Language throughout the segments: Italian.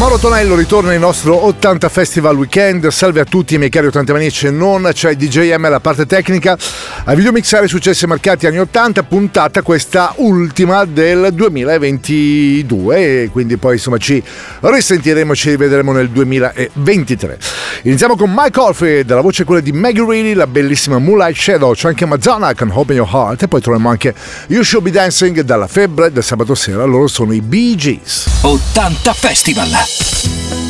Mauro Tonello ritorna nel nostro 80 Festival Weekend. Salve a tutti i miei cari 80 manici non, c'è cioè DJM alla parte tecnica. A videomixare successi marcati anni 80, puntata questa ultima del 2022. E Quindi poi insomma ci risentiremo, ci rivedremo nel 2023. Iniziamo con Mike Orfield, la voce è quella di Maggie Reilly, la bellissima Moonlight Shadow. C'è anche Madonna con Open Your Heart. E poi troviamo anche You Should Be Dancing dalla febbre del sabato sera. Loro sono i Bee Gees. 80 Festival. Thank you.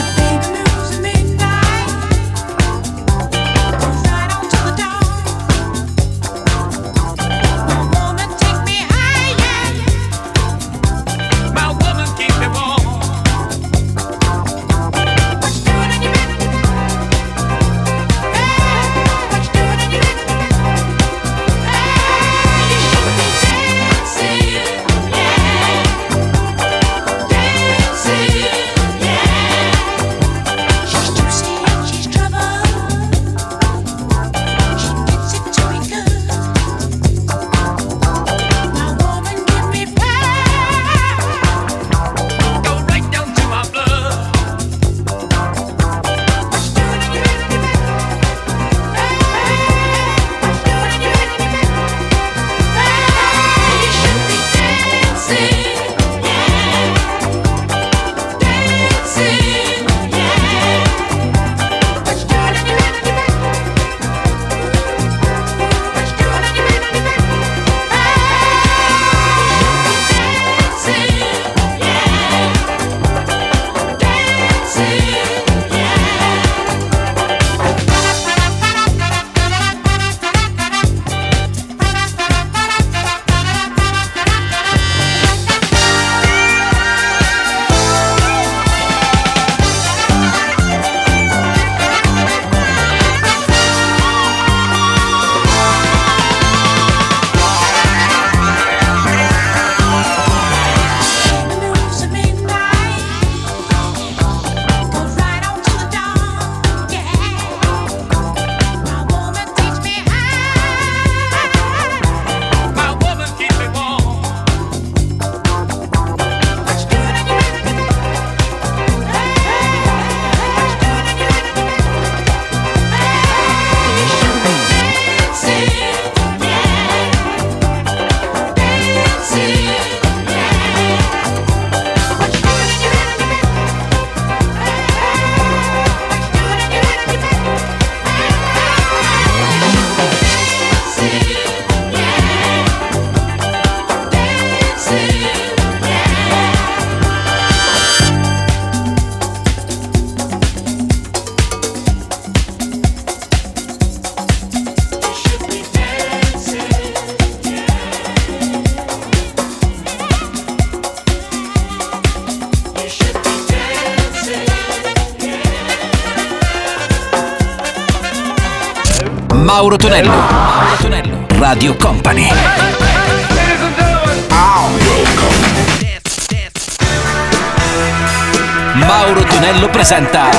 Presenta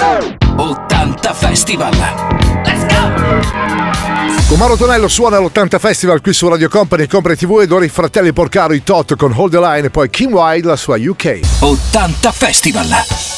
80 Festival. Con Mauro Tonello suona l'80 Festival qui su Radio Company, Compre TV ed ora i fratelli Porcaro, i Tot con Hold the Line e poi Kim Wilde la sua UK. 80 Festival.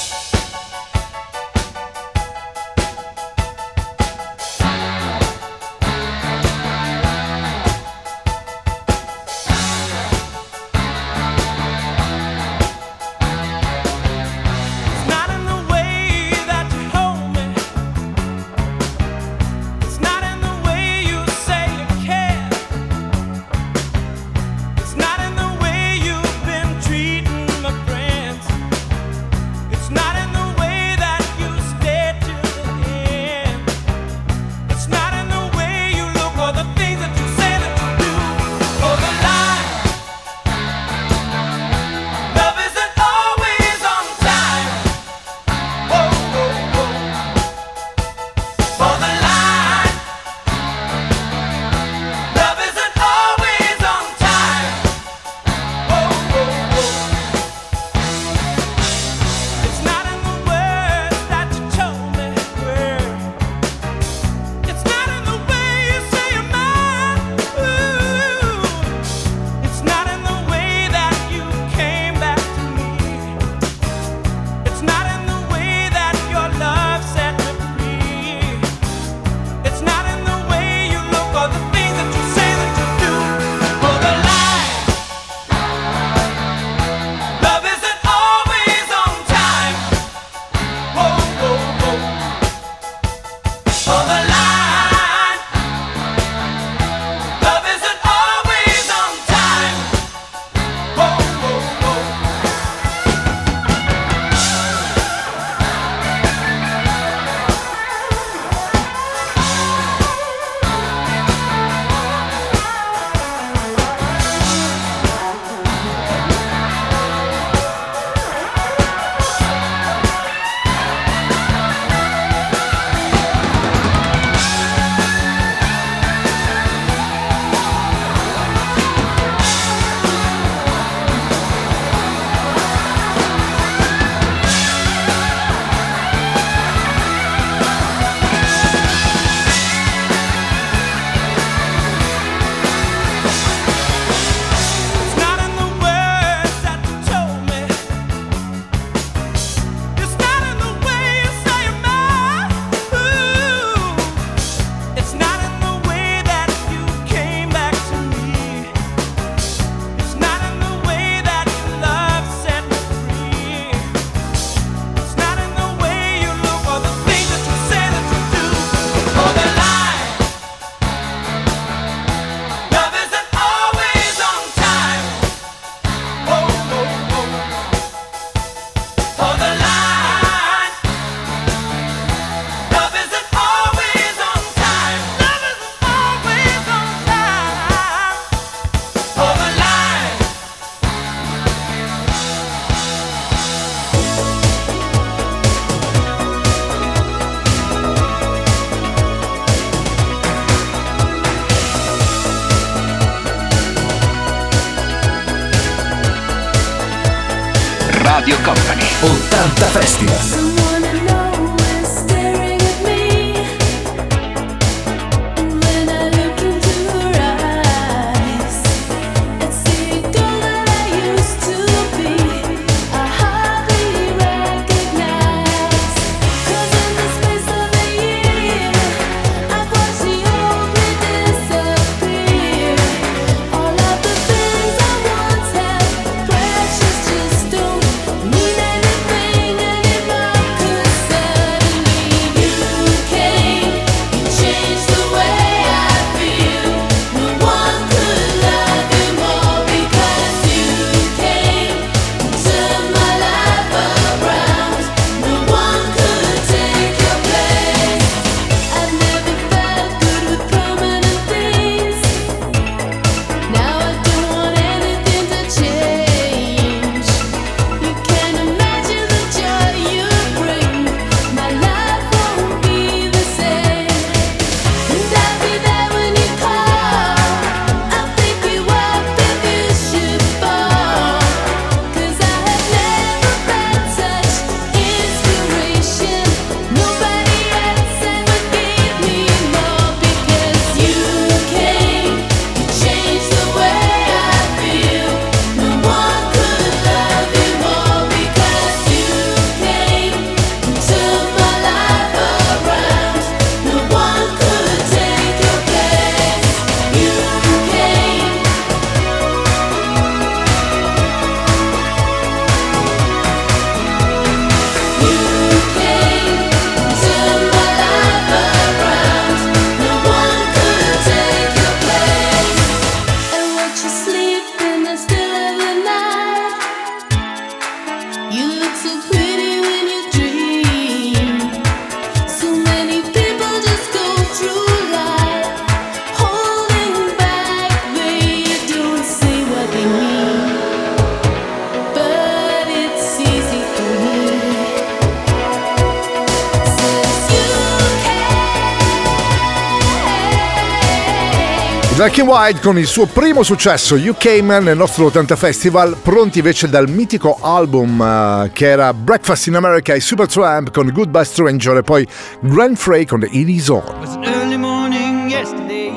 Black and White con il suo primo successo You Came nel nostro 80 Festival, pronti invece dal mitico album uh, che era Breakfast in America e Super Tramp con Goodbye Stranger e poi Grand Frey con It Is On. It was an early morning yesterday.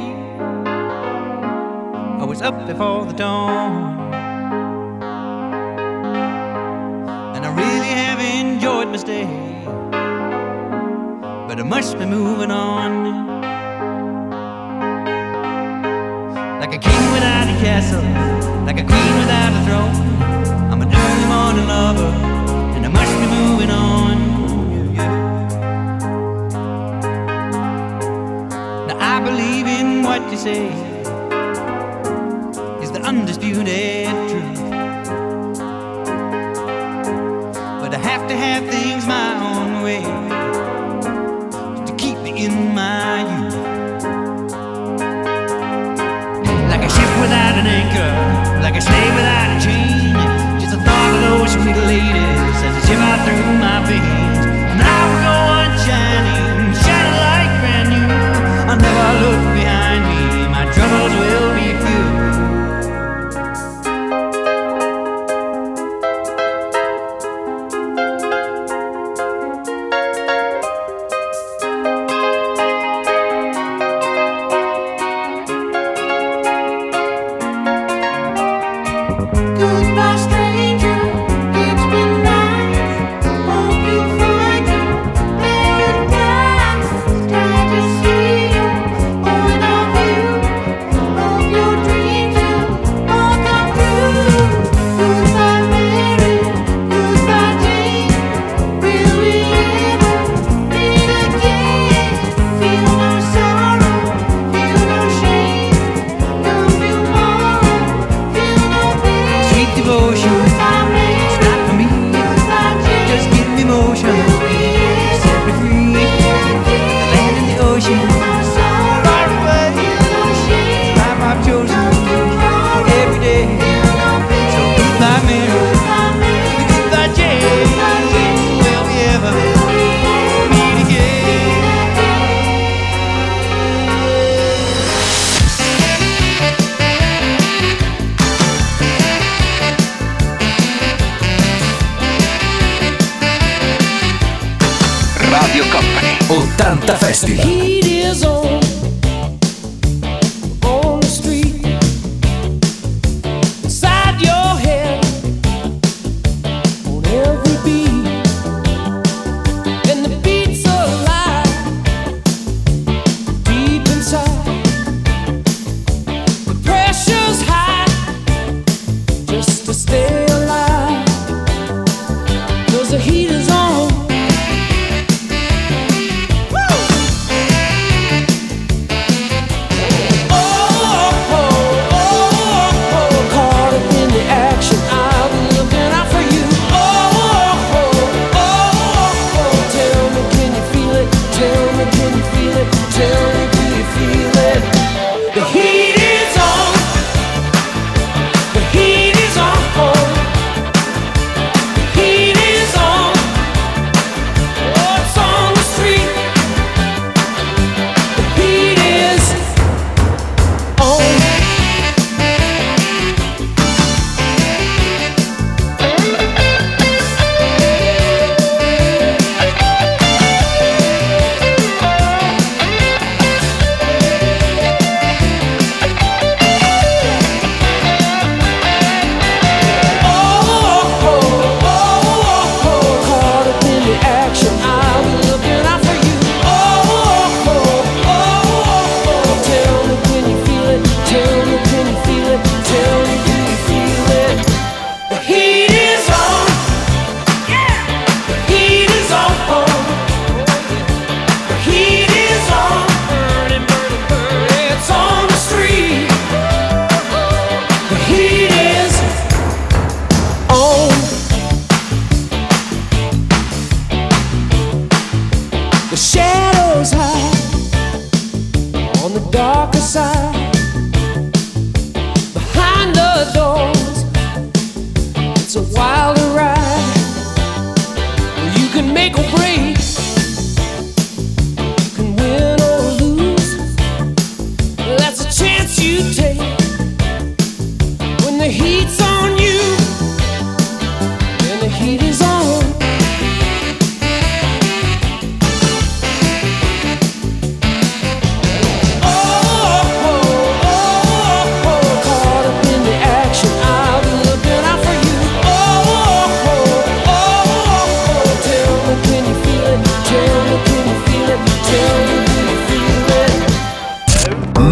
I was up before the dawn. And I really have enjoyed my stay. But I must be moving on. without a castle, like a queen without a throne. I'm an early morning lover, and I must be moving on. Yeah, yeah. Now I believe in what you say is the undisputed truth, but I have to have this.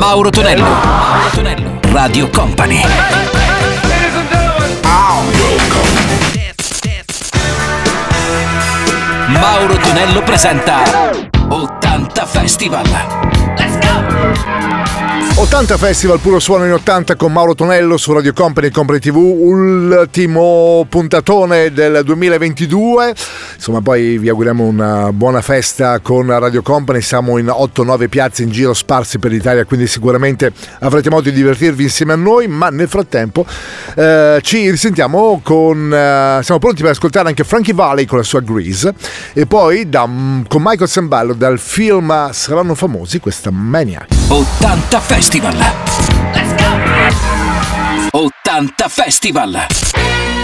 Mauro Tonello. Mauro Tonello. Radio Company. Mauro Tonello presenta 80 Festival. Let's go! 80 Festival puro suono in 80 con Mauro Tonello su Radio Company e Company TV, ultimo puntatone del 2022. Insomma, poi vi auguriamo una buona festa con Radio Company. Siamo in 8-9 piazze in giro sparse per l'Italia, quindi sicuramente avrete modo di divertirvi insieme a noi. Ma nel frattempo eh, ci risentiamo con. Eh, siamo pronti per ascoltare anche Frankie Valley con la sua Grease. E poi da, mm, con Michael Samballo dal film Saranno famosi questa Mania 80 Festival! Let's go! 80 Festival!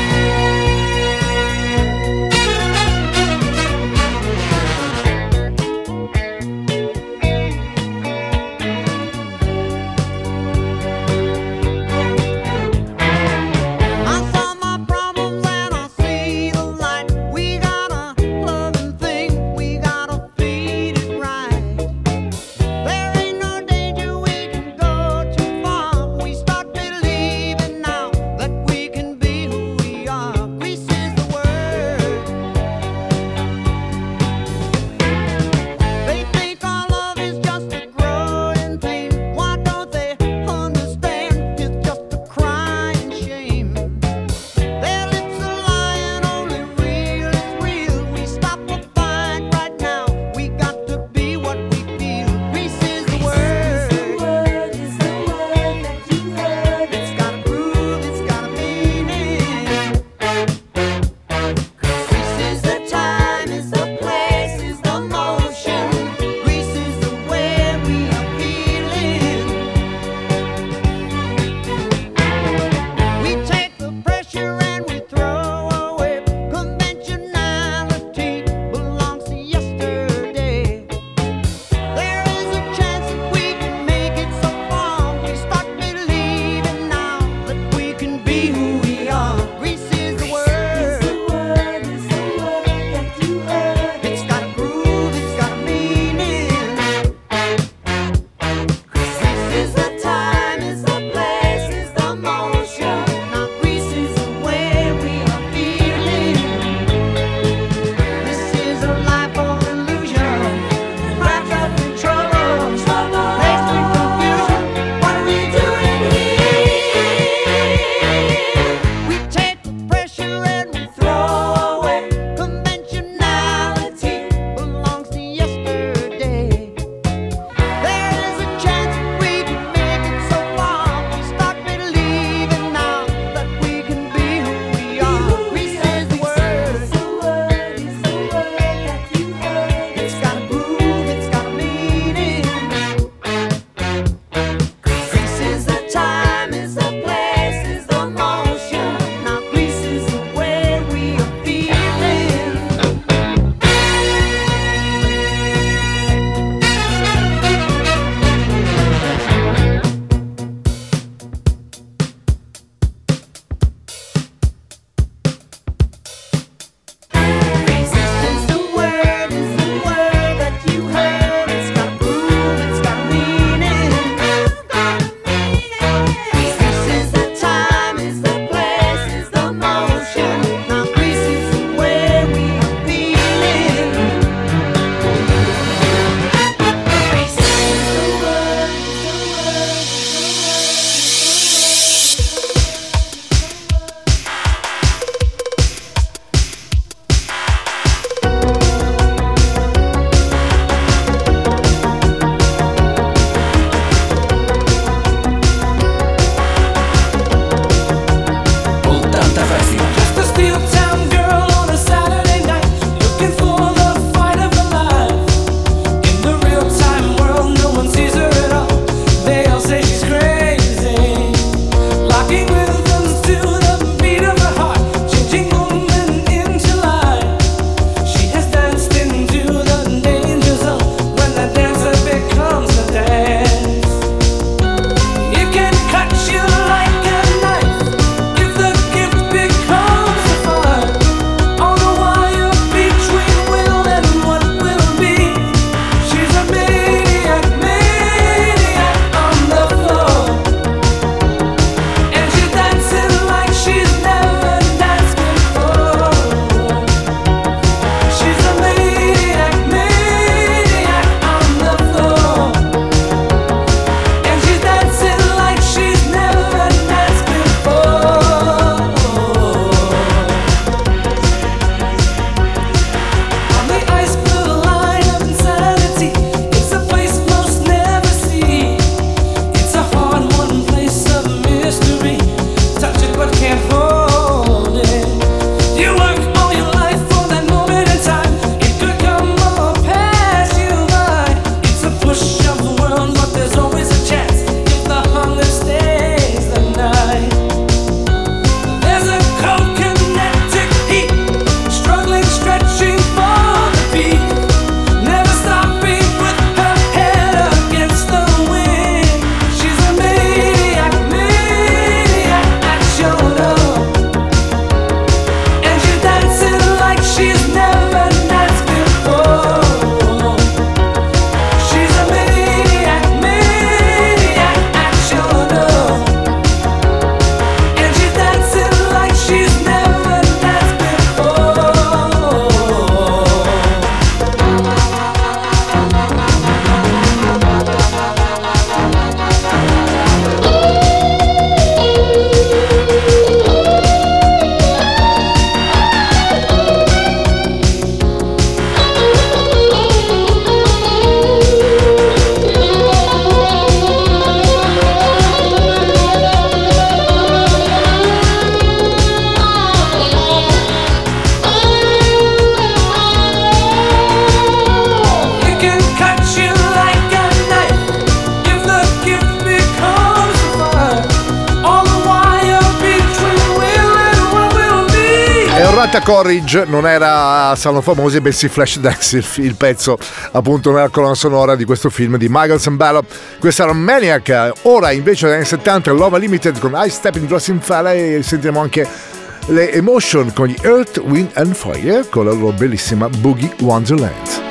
Durante Corridge non era Salon Famosi, bensì Flashdance, il, il pezzo appunto nella colonna sonora di questo film di Michael Sambello. Questa era Maniac, ora invece negli anni 70 Love Limited con I Step in Dressing Fella e sentiremo anche le Emotion con gli Earth, Wind and Fire con la loro bellissima Boogie Wonderland.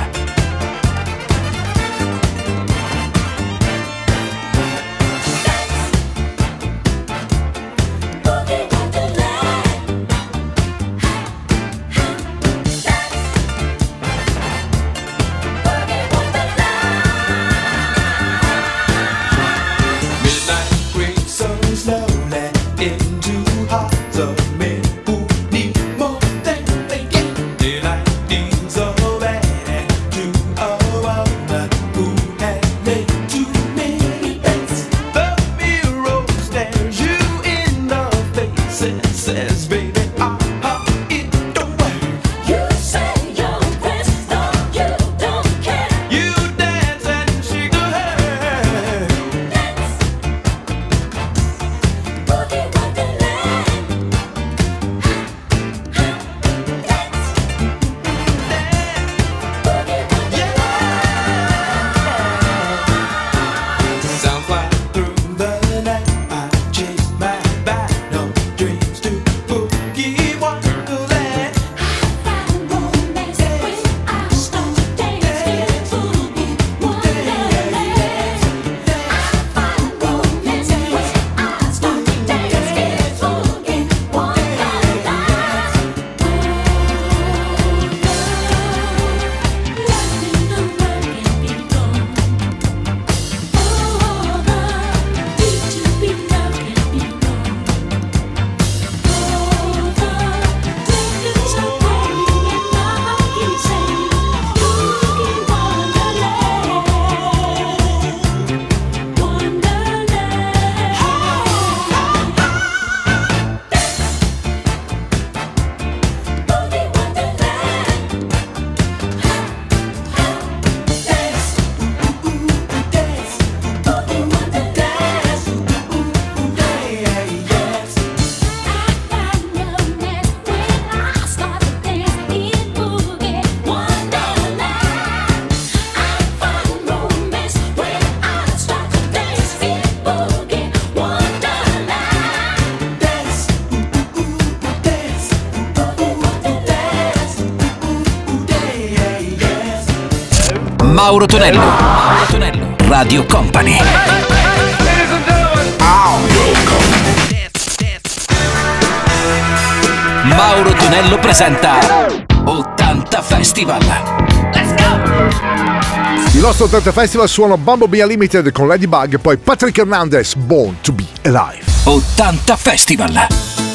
Mauro Tonello. Mauro Tonello. Radio Company. Mauro Tonello presenta 80 Festival. Let's go! Il nostro 80 Festival suona Bumblebee Unlimited con Ladybug e poi Patrick Hernandez, Born to be Alive. 80 Festival.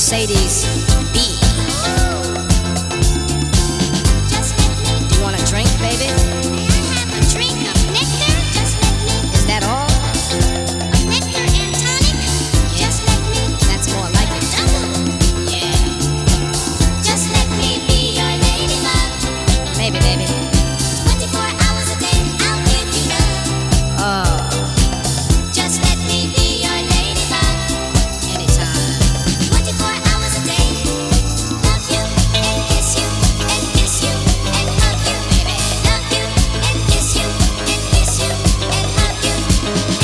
Mercedes.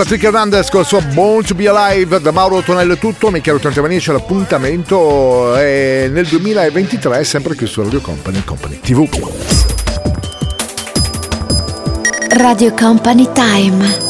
Patrick Hernandez con il suo Born to be Alive, da Mauro Tonello è tutto, mi chiaro 30 c'è l'appuntamento è nel 2023 sempre qui su Radio Company, Company TV. Radio Company Time.